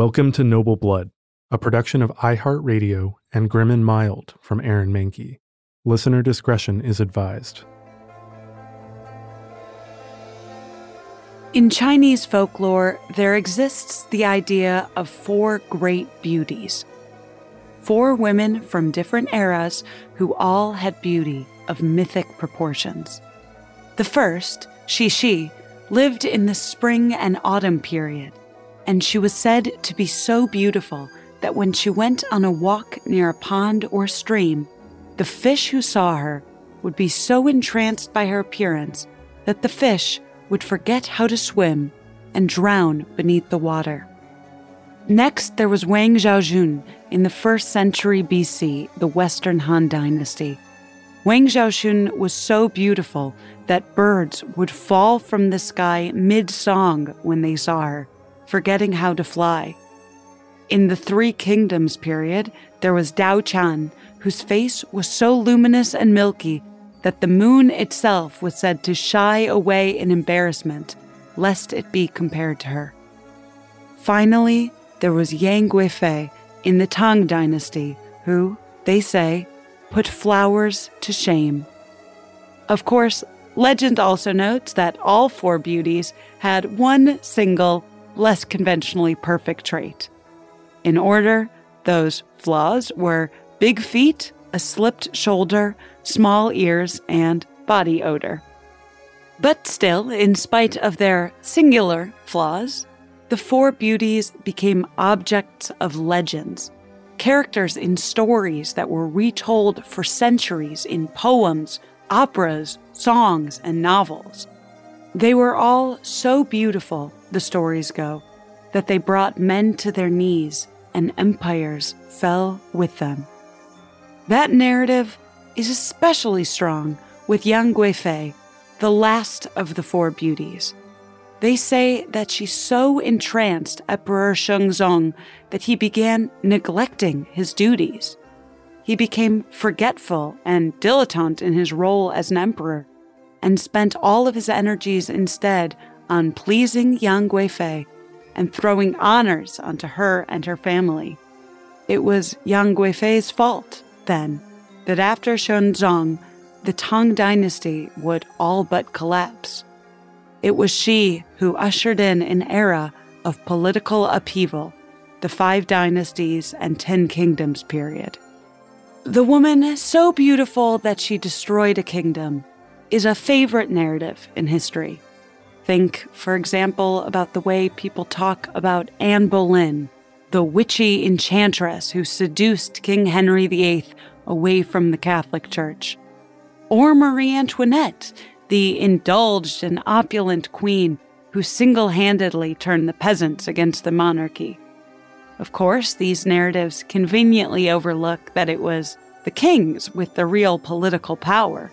Welcome to Noble Blood, a production of iHeartRadio and Grim and Mild from Aaron Mahnke. Listener discretion is advised. In Chinese folklore, there exists the idea of four great beauties. Four women from different eras who all had beauty of mythic proportions. The first, Xi Shi, lived in the spring and autumn period, and she was said to be so beautiful that when she went on a walk near a pond or stream, the fish who saw her would be so entranced by her appearance that the fish would forget how to swim and drown beneath the water. Next, there was Wang Zhaojun in the first century BC, the Western Han Dynasty. Wang Zhaojun was so beautiful that birds would fall from the sky mid song when they saw her, forgetting how to fly. In the Three Kingdoms period, there was Dao Chan, whose face was so luminous and milky that the moon itself was said to shy away in embarrassment, lest it be compared to her. Finally, there was Yang Guifei in the Tang dynasty, who, they say, put flowers to shame. Of course, legend also notes that all four beauties had one single, less conventionally perfect trait. In order, those flaws were big feet, a slipped shoulder, small ears, and body odor. But still, in spite of their singular flaws, the four beauties became objects of legends, characters in stories that were retold for centuries in poems, operas, songs, and novels. They were all so beautiful, the stories go, that they brought men to their knees and empires fell with them. That narrative is especially strong with Yang Guifei, the last of the four beauties. They say that she so entranced Emperor Xuanzong that he began neglecting his duties. He became forgetful and dilettante in his role as an emperor, and spent all of his energies instead on pleasing Yang Guifei and throwing honors onto her and her family. It was Yang Guifei's fault, then, that after Xuanzong, the Tang dynasty would all but collapse. It was she who ushered in an era of political upheaval, the Five Dynasties and Ten Kingdoms period. The woman so beautiful that she destroyed a kingdom is a favorite narrative in history. Think, for example, about the way people talk about Anne Boleyn, the witchy enchantress who seduced King Henry VIII away from the Catholic Church. Or Marie Antoinette, the indulged and opulent queen who single handedly turned the peasants against the monarchy. Of course, these narratives conveniently overlook that it was the kings with the real political power.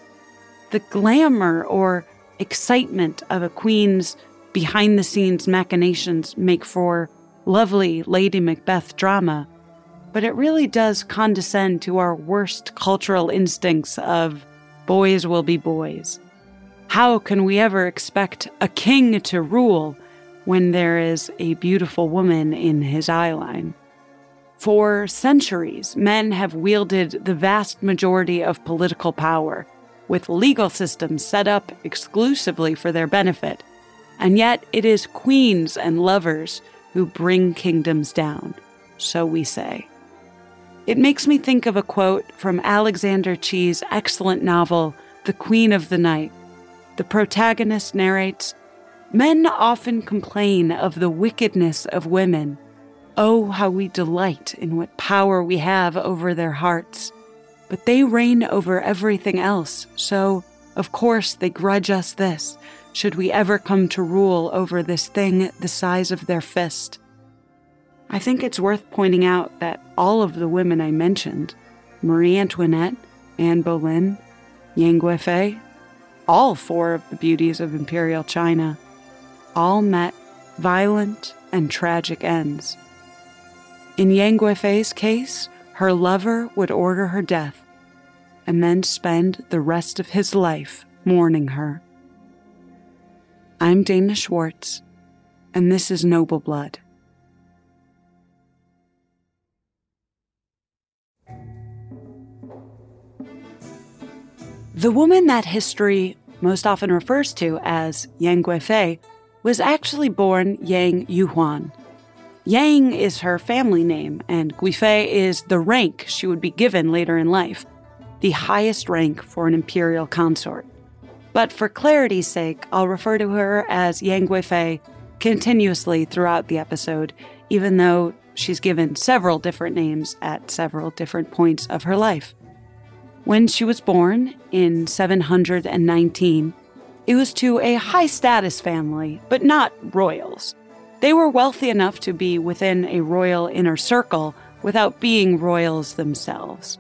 The glamour or excitement of a queen's behind the scenes machinations make for lovely Lady Macbeth drama but it really does condescend to our worst cultural instincts of boys will be boys. How can we ever expect a king to rule when there is a beautiful woman in his eyeline? For centuries, men have wielded the vast majority of political power, with legal systems set up exclusively for their benefit. And yet, it is queens and lovers who bring kingdoms down, so we say. It makes me think of a quote from Alexander Chee's excellent novel, The Queen of the Night. The protagonist narrates Men often complain of the wickedness of women. Oh, how we delight in what power we have over their hearts. But they reign over everything else, so, of course, they grudge us this, should we ever come to rule over this thing the size of their fist. I think it's worth pointing out that all of the women I mentioned Marie Antoinette, Anne Boleyn, Yang Guifei, all four of the beauties of imperial China, all met violent and tragic ends. In Yang Guifei's case, her lover would order her death and then spend the rest of his life mourning her. I'm Dana Schwartz, and this is Noble Blood. The woman that history most often refers to as Yang Guifei was actually born Yang Yuhuan. Yang is her family name, and Guifei is the rank she would be given later in life, the highest rank for an imperial consort. But for clarity's sake, I'll refer to her as Yang Guifei continuously throughout the episode, even though she's given several different names at several different points of her life. When she was born in 719, it was to a high status family, but not royals. They were wealthy enough to be within a royal inner circle without being royals themselves.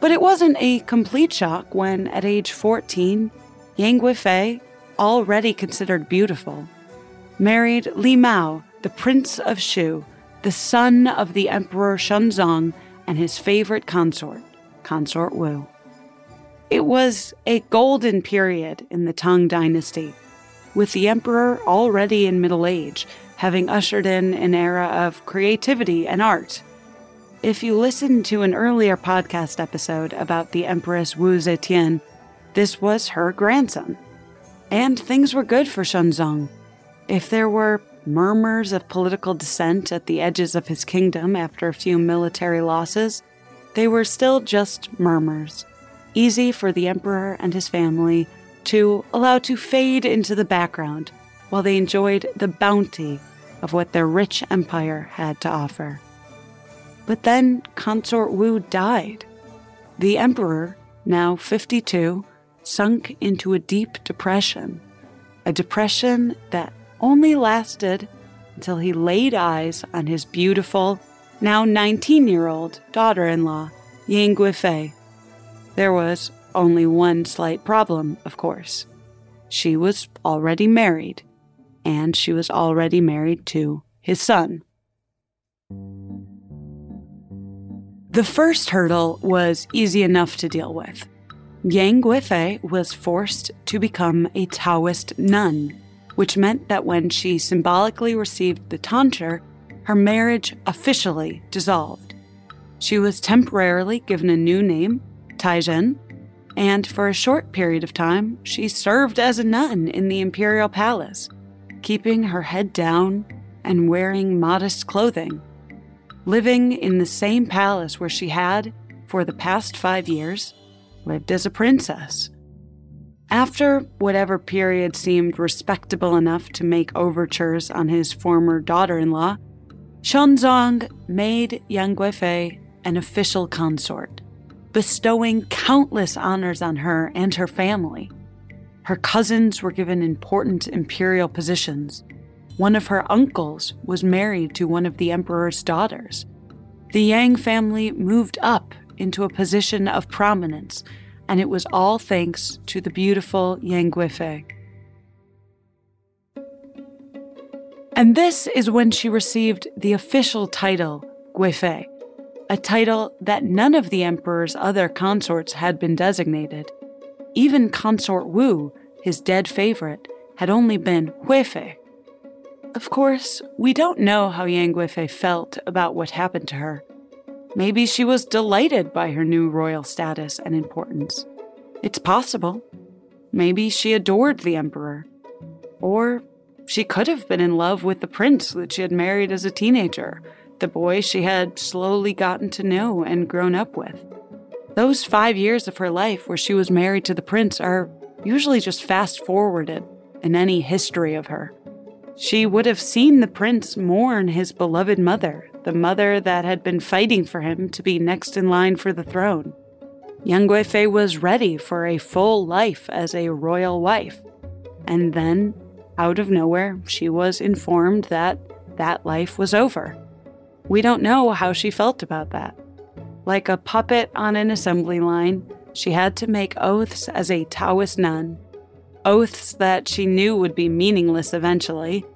But it wasn't a complete shock when, at age 14, Yang Guifei, already considered beautiful, married Li Mao, the Prince of Shu, the son of the Emperor Xuanzong and his favorite consort, Consort Wu. It was a golden period in the Tang Dynasty, with the emperor already in middle age, having ushered in an era of creativity and art. If you listened to an earlier podcast episode about the Empress Wu Zetian, this was her grandson. And things were good for Xuanzong. If there were murmurs of political dissent at the edges of his kingdom after a few military losses, they were still just murmurs easy for the emperor and his family to allow to fade into the background while they enjoyed the bounty of what their rich empire had to offer. But then Consort Wu died. The emperor, now 52, sunk into a deep depression, a depression that only lasted until he laid eyes on his beautiful, now 19 year old daughter in law, Yang Guifei, there was only one slight problem, of course. She was already married, and she was already married to his son. The first hurdle was easy enough to deal with. Yang Guifei was forced to become a Taoist nun, which meant that when she symbolically received the tonsure, her marriage officially dissolved. She was temporarily given a new name Taizhen, and for a short period of time, she served as a nun in the imperial palace, keeping her head down and wearing modest clothing. Living in the same palace where she had, for the past five years, lived as a princess. After whatever period seemed respectable enough to make overtures on his former daughter in law, Xuanzong made Yang Guifei an official consort bestowing countless honors on her and her family. Her cousins were given important imperial positions. One of her uncles was married to one of the emperor's daughters. The Yang family moved up into a position of prominence, and it was all thanks to the beautiful Yang Guifei. And this is when she received the official title Guifei, a title that none of the emperor's other consorts had been designated. Even Consort Wu, his dead favorite, had only been Huifei. Of course, we don't know how Yang Guifei felt about what happened to her. Maybe she was delighted by her new royal status and importance. It's possible. Maybe she adored the emperor. Or she could have been in love with the prince that she had married as a teenager the boy she had slowly gotten to know and grown up with. Those five years of her life where she was married to the prince are usually just fast forwarded in any history of her. She would have seen the prince mourn his beloved mother, the mother that had been fighting for him to be next in line for the throne. Yang Guifei was ready for a full life as a royal wife. And then, out of nowhere, she was informed that that life was over. We don't know how she felt about that. Like a puppet on an assembly line, she had to make oaths as a Taoist nun, oaths that she knew would be meaningless eventually,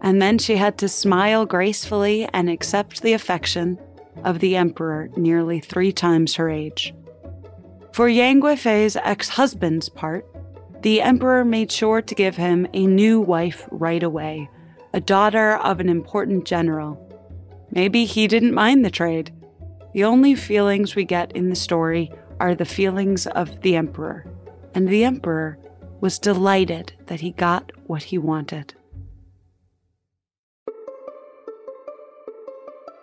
and then she had to smile gracefully and accept the affection of the emperor nearly three times her age. For Yang Guifei's ex husband's part, the emperor made sure to give him a new wife right away, a daughter of an important general. Maybe he didn't mind the trade. The only feelings we get in the story are the feelings of the emperor, and the emperor was delighted that he got what he wanted.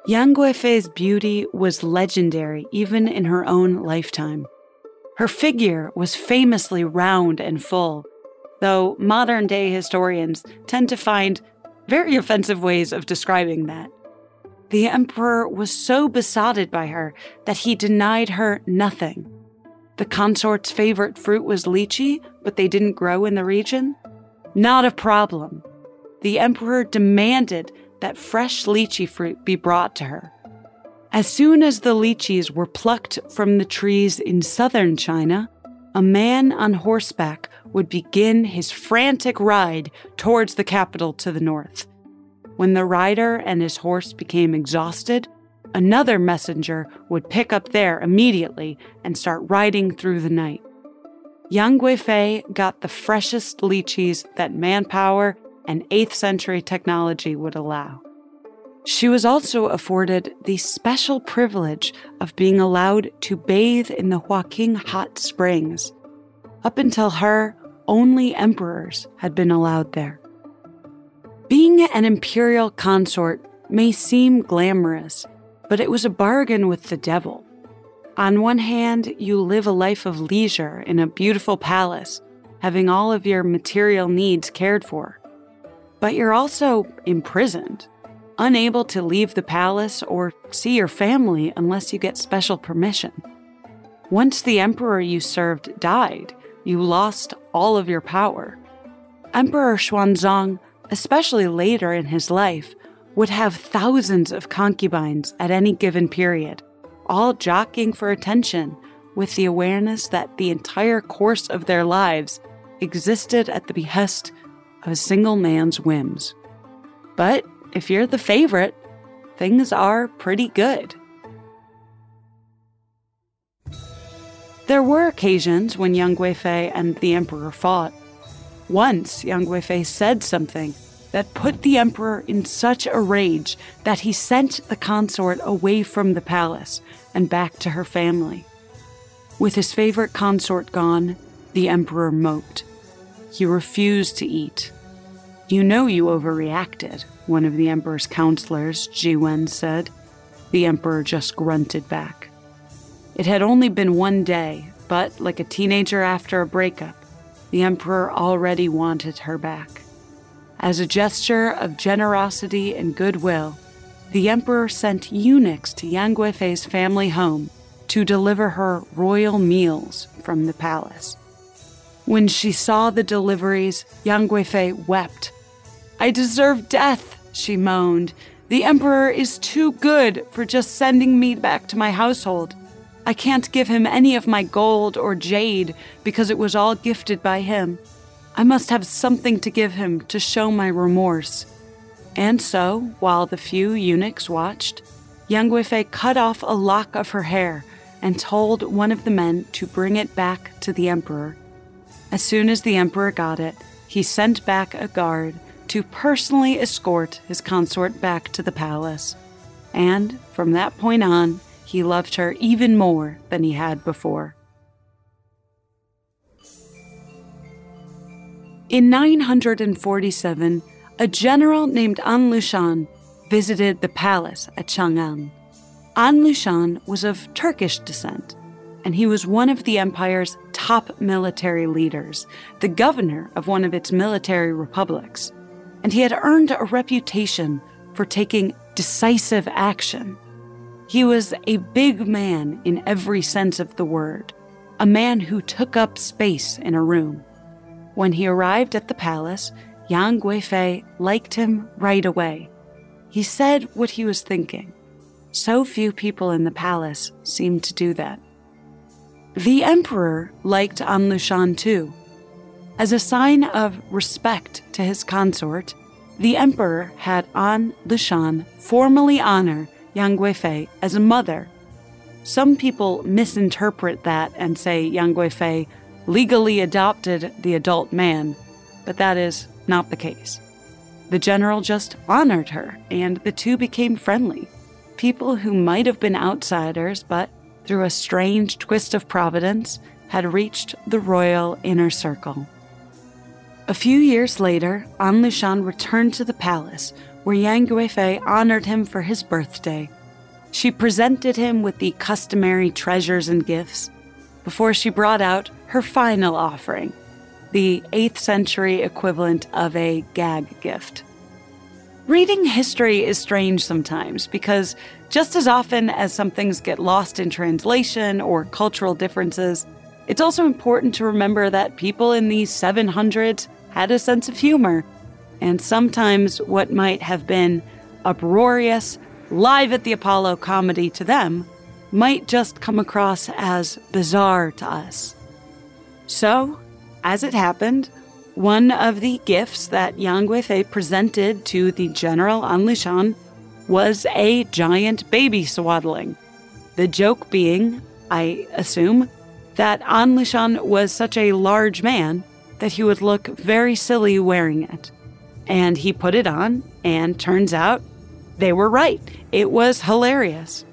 Yang Guifei's beauty was legendary even in her own lifetime. Her figure was famously round and full, though modern day historians tend to find very offensive ways of describing that. The emperor was so besotted by her that he denied her nothing. The consort's favorite fruit was lychee, but they didn't grow in the region? Not a problem. The emperor demanded that fresh lychee fruit be brought to her. As soon as the lychees were plucked from the trees in southern China, a man on horseback would begin his frantic ride towards the capital to the north. When the rider and his horse became exhausted, another messenger would pick up there immediately and start riding through the night. Yang Guifei got the freshest lychees that manpower and 8th century technology would allow. She was also afforded the special privilege of being allowed to bathe in the Huaqing hot springs. Up until her, only emperors had been allowed there. Being an imperial consort may seem glamorous, but it was a bargain with the devil. On one hand, you live a life of leisure in a beautiful palace, having all of your material needs cared for. But you're also imprisoned, unable to leave the palace or see your family unless you get special permission. Once the emperor you served died, you lost all of your power. Emperor Xuanzong, especially later in his life, would have thousands of concubines at any given period, all jockeying for attention with the awareness that the entire course of their lives existed at the behest of a single man's whims. But if you're the favorite, things are pretty good. There were occasions when Yang Guifei and the Emperor fought. Once, Yang Guifei said something that put the Emperor in such a rage that he sent the consort away from the palace and back to her family. With his favorite consort gone, the Emperor moped. He refused to eat. You know you overreacted, one of the Emperor's counselors, Ji Wen, said. The Emperor just grunted back. It had only been one day, but like a teenager after a breakup, the Emperor already wanted her back. As a gesture of generosity and goodwill, the Emperor sent eunuchs to Yang Guifei's family home to deliver her royal meals from the palace. When she saw the deliveries, Yang Guifei wept. I deserve death, she moaned. The Emperor is too good for just sending me back to my household. I can't give him any of my gold or jade because it was all gifted by him. I must have something to give him to show my remorse. And so, while the few eunuchs watched, Yang Guifei cut off a lock of her hair and told one of the men to bring it back to the emperor. As soon as the emperor got it, he sent back a guard to personally escort his consort back to the palace. And from that point on, he loved her even more than he had before. In 947, a general named An Lushan visited the palace at Chang'an. An Lushan was of Turkish descent, and he was one of the empire's top military leaders, the governor of one of its military republics and he had earned a reputation for taking decisive action. He was a big man in every sense of the word, a man who took up space in a room. When he arrived at the palace, Yang Guifei liked him right away. He said what he was thinking, so few people in the palace seemed to do that. The emperor liked An Lushan too. As a sign of respect to his consort, the emperor had An Lushan formally honor Yang Guifei as a mother. Some people misinterpret that and say Yang Guifei legally adopted the adult man, but that is not the case. The general just honored her, and the two became friendly. People who might have been outsiders, but through a strange twist of providence, had reached the royal inner circle. A few years later, An Lushan returned to the palace, where Yang Guifei honored him for his birthday. She presented him with the customary treasures and gifts before she brought out her final offering, the 8th century equivalent of a gag gift. Reading history is strange sometimes because just as often as some things get lost in translation or cultural differences, it's also important to remember that people in the 700s had a sense of humor, and sometimes what might have been uproarious, live at the Apollo comedy to them might just come across as bizarre to us. So, as it happened, one of the gifts that Yang Guifei presented to the General An Lushan was a giant baby swaddling. The joke being, I assume, that An Lushan was such a large man that he would look very silly wearing it. And he put it on, and turns out they were right. It was hilarious.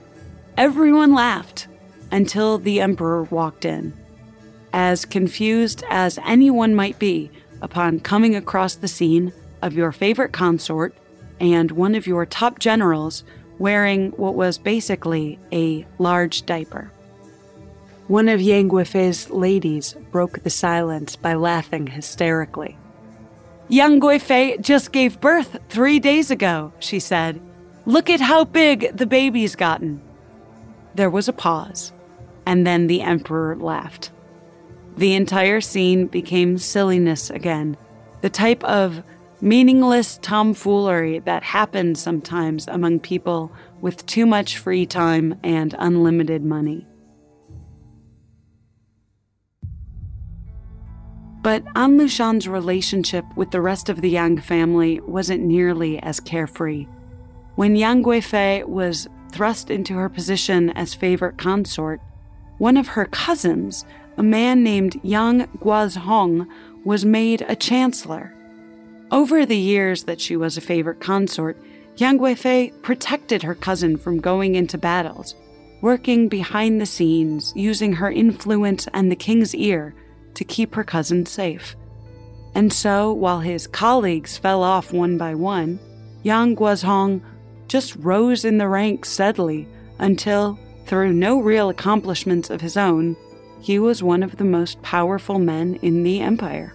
Everyone laughed until the Emperor walked in. As confused as anyone might be upon coming across the scene of your favorite consort and one of your top generals wearing what was basically a large diaper. One of Yang Guifei's ladies broke the silence by laughing hysterically. Yang Guifei just gave birth three days ago, she said. Look at how big the baby's gotten. There was a pause, and then the Emperor laughed. The entire scene became silliness again, the type of meaningless tomfoolery that happens sometimes among people with too much free time and unlimited money. But An Lushan's relationship with the rest of the Yang family wasn't nearly as carefree. When Yang Guifei was thrust into her position as favorite consort, one of her cousins, a man named Yang Guozhong, was made a chancellor. Over the years that she was a favorite consort, Yang Guifei protected her cousin from going into battles, working behind the scenes, using her influence and the king's ear to keep her cousin safe. And so, while his colleagues fell off one by one, Yang Guozhong just rose in the ranks steadily until, through no real accomplishments of his own, he was one of the most powerful men in the empire.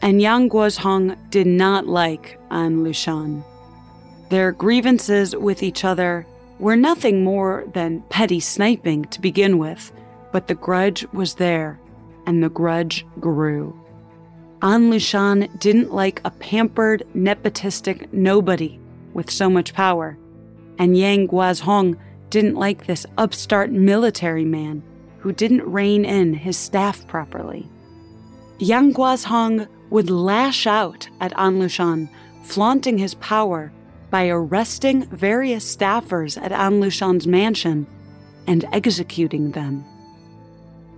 And Yang Guozhong did not like An Lushan. Their grievances with each other were nothing more than petty sniping to begin with, but the grudge was there and the grudge grew. An Lushan didn't like a pampered, nepotistic nobody with so much power, and Yang Guozhong didn't like this upstart military man who didn't rein in his staff properly. Yang Guozhong would lash out at An Lushan, flaunting his power by arresting various staffers at An Lushan's mansion and executing them.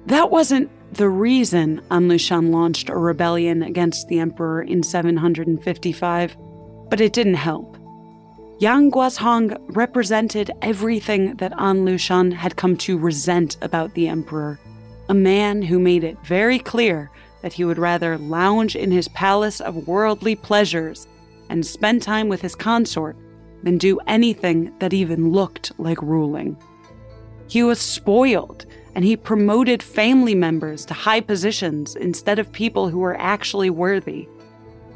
That wasn't the reason An Lushan launched a rebellion against the emperor in 755, but it didn't help. Yang Guozhong represented everything that An Lushan had come to resent about the emperor, a man who made it very clear that he would rather lounge in his palace of worldly pleasures and spend time with his consort than do anything that even looked like ruling. He was spoiled and he promoted family members to high positions instead of people who were actually worthy.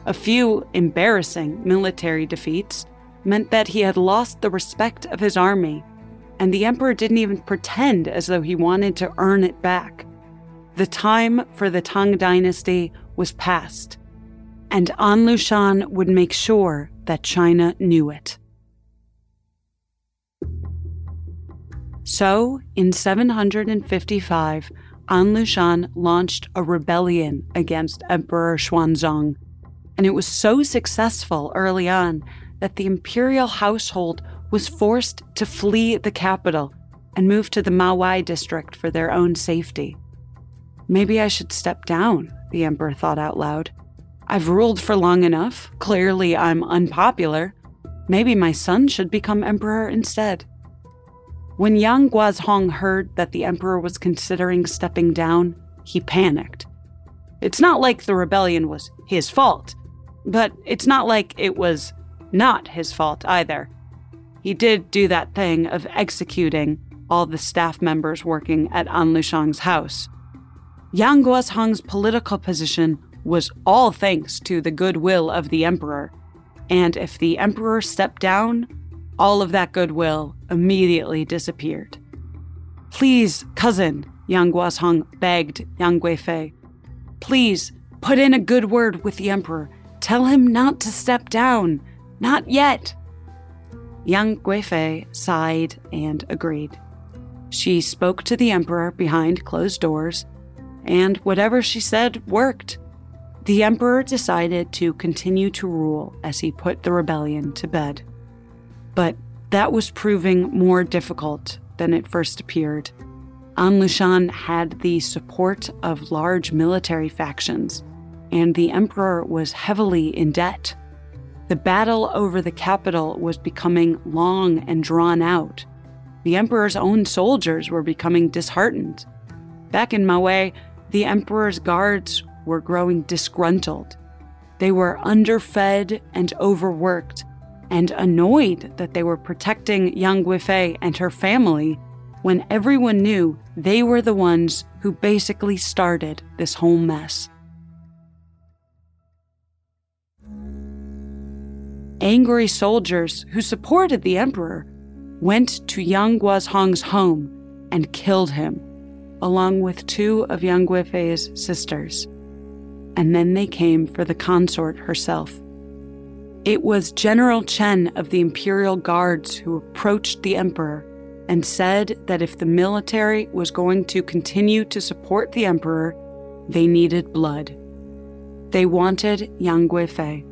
A few embarrassing military defeats meant that he had lost the respect of his army, and the emperor didn't even pretend as though he wanted to earn it back. The time for the Tang dynasty was past, and An Lushan would make sure that China knew it. So, in 755, An Lushan launched a rebellion against Emperor Xuanzong, and it was so successful early on that the imperial household was forced to flee the capital and move to the Mawei district for their own safety. Maybe I should step down, the emperor thought out loud. I've ruled for long enough. Clearly, I'm unpopular. Maybe my son should become emperor instead. When Yang Guozhong heard that the emperor was considering stepping down, he panicked. It's not like the rebellion was his fault, but it's not like it was not his fault either. He did do that thing of executing all the staff members working at An Lushan's house. Yang Guozhong's political position was all thanks to the goodwill of the emperor, and if the emperor stepped down, all of that goodwill immediately disappeared. Please, cousin, Yang Guozhong begged Yang Guifei. Please, put in a good word with the emperor. Tell him not to step down. Not yet. Yang Guifei sighed and agreed. She spoke to the emperor behind closed doors, and whatever she said worked. The emperor decided to continue to rule as he put the rebellion to bed. But that was proving more difficult than it first appeared. An Lushan had the support of large military factions, and the emperor was heavily in debt. The battle over the capital was becoming long and drawn out. The emperor's own soldiers were becoming disheartened. Back in Mawei, the emperor's guards were growing disgruntled. They were underfed and overworked, and annoyed that they were protecting Yang Guifei and her family when everyone knew they were the ones who basically started this whole mess. Angry soldiers who supported the emperor went to Yang Guozhong's home and killed him, along with two of Yang Guifei's sisters and then they came for the consort herself. It was General Chen of the Imperial Guards who approached the Emperor and said that if the military was going to continue to support the Emperor, they needed blood. They wanted Yang Guifei.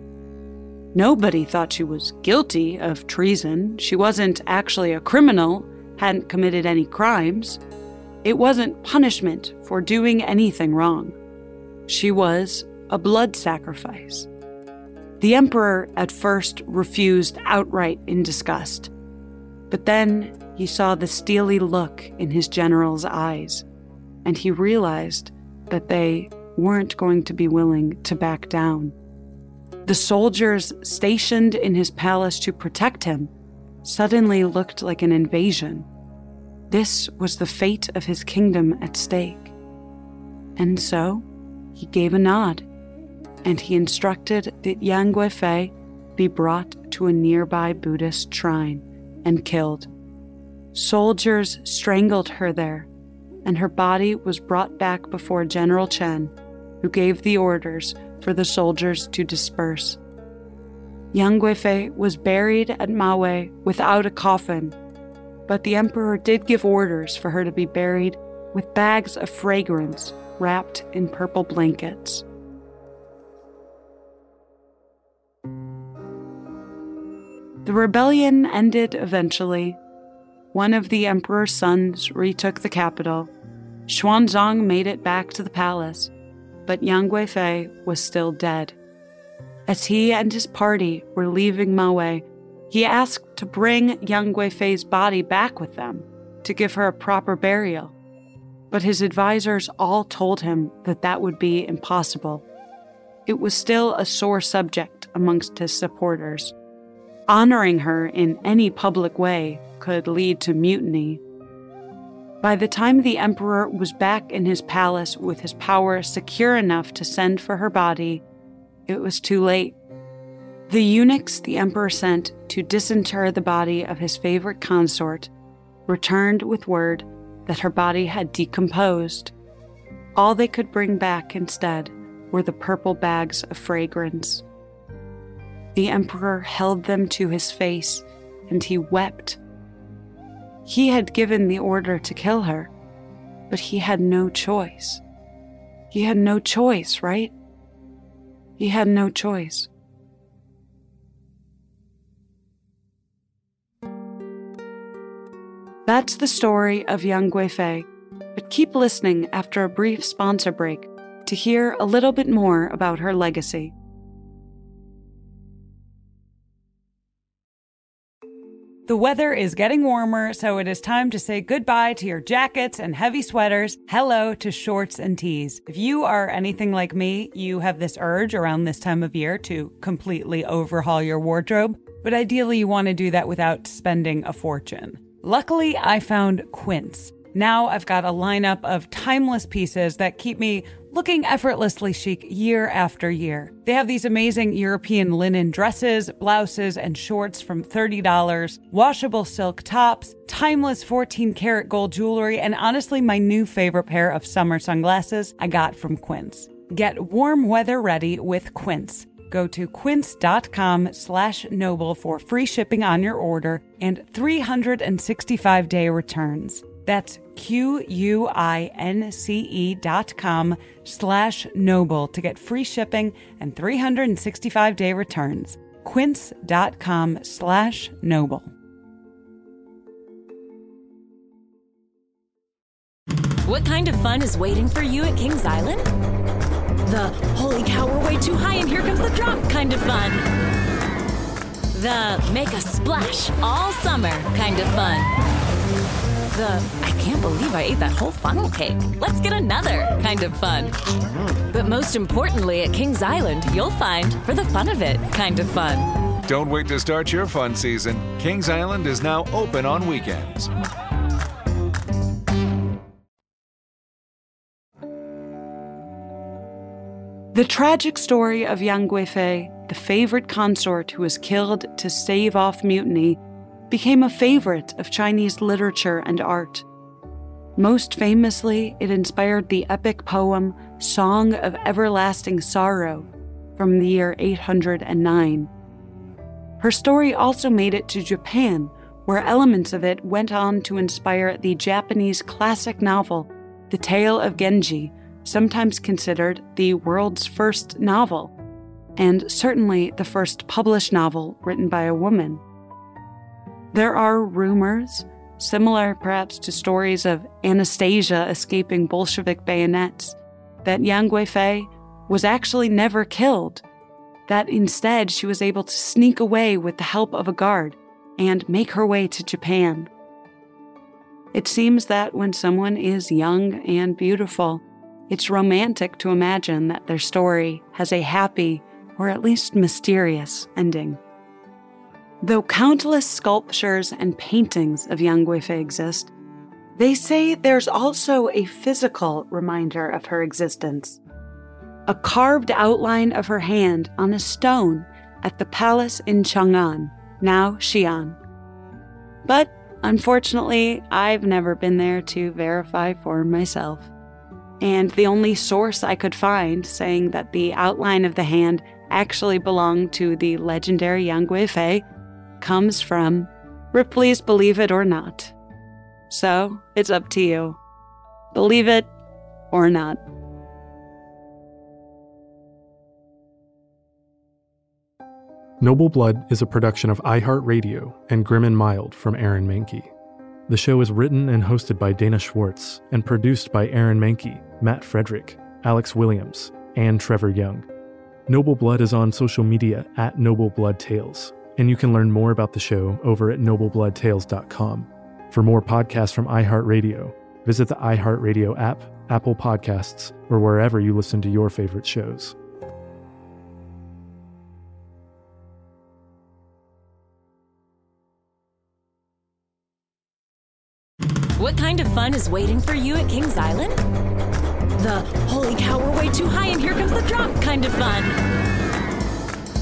Nobody thought she was guilty of treason. She wasn't actually a criminal, hadn't committed any crimes. It wasn't punishment for doing anything wrong. She was a blood sacrifice. The emperor at first refused outright in disgust, but then he saw the steely look in his general's eyes, and he realized that they weren't going to be willing to back down. The soldiers stationed in his palace to protect him suddenly looked like an invasion. This was the fate of his kingdom at stake. And so, he gave a nod, and he instructed that Yang Guifei be brought to a nearby Buddhist shrine and killed. Soldiers strangled her there, and her body was brought back before General Chen, who gave the orders for the soldiers to disperse. Yang Guifei was buried at Mawei without a coffin, but the emperor did give orders for her to be buried with bags of fragrance wrapped in purple blankets. The rebellion ended eventually. One of the emperor's sons retook the capital. Xuanzong made it back to the palace, but Yang Guifei was still dead. As he and his party were leaving Mawei, he asked to bring Yang Guifei's body back with them to give her a proper burial but his advisors all told him that that would be impossible. It was still a sore subject amongst his supporters. Honoring her in any public way could lead to mutiny. By the time the emperor was back in his palace with his power secure enough to send for her body, it was too late. The eunuchs the emperor sent to disinter the body of his favorite consort returned with word that her body had decomposed. All they could bring back instead were the purple bags of fragrance. The emperor held them to his face and he wept. He had given the order to kill her, but he had no choice. He had no choice, right? He had no choice. That's the story of Yang Guifei, but keep listening after a brief sponsor break to hear a little bit more about her legacy. The weather is getting warmer, so it is time to say goodbye to your jackets and heavy sweaters. Hello to shorts and tees. If you are anything like me, you have this urge around this time of year to completely overhaul your wardrobe, but ideally you want to do that without spending a fortune. Luckily, I found Quince. Now I've got a lineup of timeless pieces that keep me looking effortlessly chic year after year. They have these amazing European linen dresses, blouses, and shorts from $30, washable silk tops, timeless 14 karat gold jewelry, and honestly, my new favorite pair of summer sunglasses I got from Quince. Get warm weather ready with Quince. Go to quince.com slash noble for free shipping on your order and 365 day returns. That's Q-U-I-N-C-E dot com slash noble to get free shipping and 365-day returns. Quince dot com slash noble. What kind of fun is waiting for you at Kings Island? The holy cow, we're way too high and here comes the drop kind of fun. The make a splash all summer kind of fun. The I can't believe I ate that whole funnel cake. Let's get another kind of fun. But most importantly, at Kings Island, you'll find for the fun of it kind of fun. Don't wait to start your fun season. Kings Island is now open on weekends. The tragic story of Yang Guifei, the favorite consort who was killed to stave off mutiny, became a favorite of Chinese literature and art. Most famously, it inspired the epic poem Song of Everlasting Sorrow from the year 809. Her story also made it to Japan, where elements of it went on to inspire the Japanese classic novel, The Tale of Genji, sometimes considered the world's first novel, and certainly the first published novel written by a woman. There are rumors, similar perhaps to stories of Anastasia escaping Bolshevik bayonets, that Yang Guifei was actually never killed, that instead she was able to sneak away with the help of a guard and make her way to Japan. It seems that when someone is young and beautiful, it's romantic to imagine that their story has a happy or at least mysterious ending. Though countless sculptures and paintings of Yang Guifei exist, they say there's also a physical reminder of her existence. A carved outline of her hand on a stone at the palace in Chang'an, now Xi'an. But unfortunately, I've never been there to verify for myself and the only source I could find saying that the outline of the hand actually belonged to the legendary Yang Guifei comes from Ripley's Believe It or Not. So it's up to you. Believe it or not. Noble Blood is a production of iHeartRadio and Grim and Mild from Aaron Mahnke. The show is written and hosted by Dana Schwartz and produced by Aaron Mahnke, Matt Frederick, Alex Williams, and Trevor Young. Noble Blood is on social media at Noble Blood Tales, and you can learn more about the show over at noblebloodtales.com. For more podcasts from iHeartRadio, visit the iHeartRadio app, Apple Podcasts, or wherever you listen to your favorite shows. What kind of fun is waiting for you at Kings Island? The holy cow, we're way too high and here comes the drop kind of fun.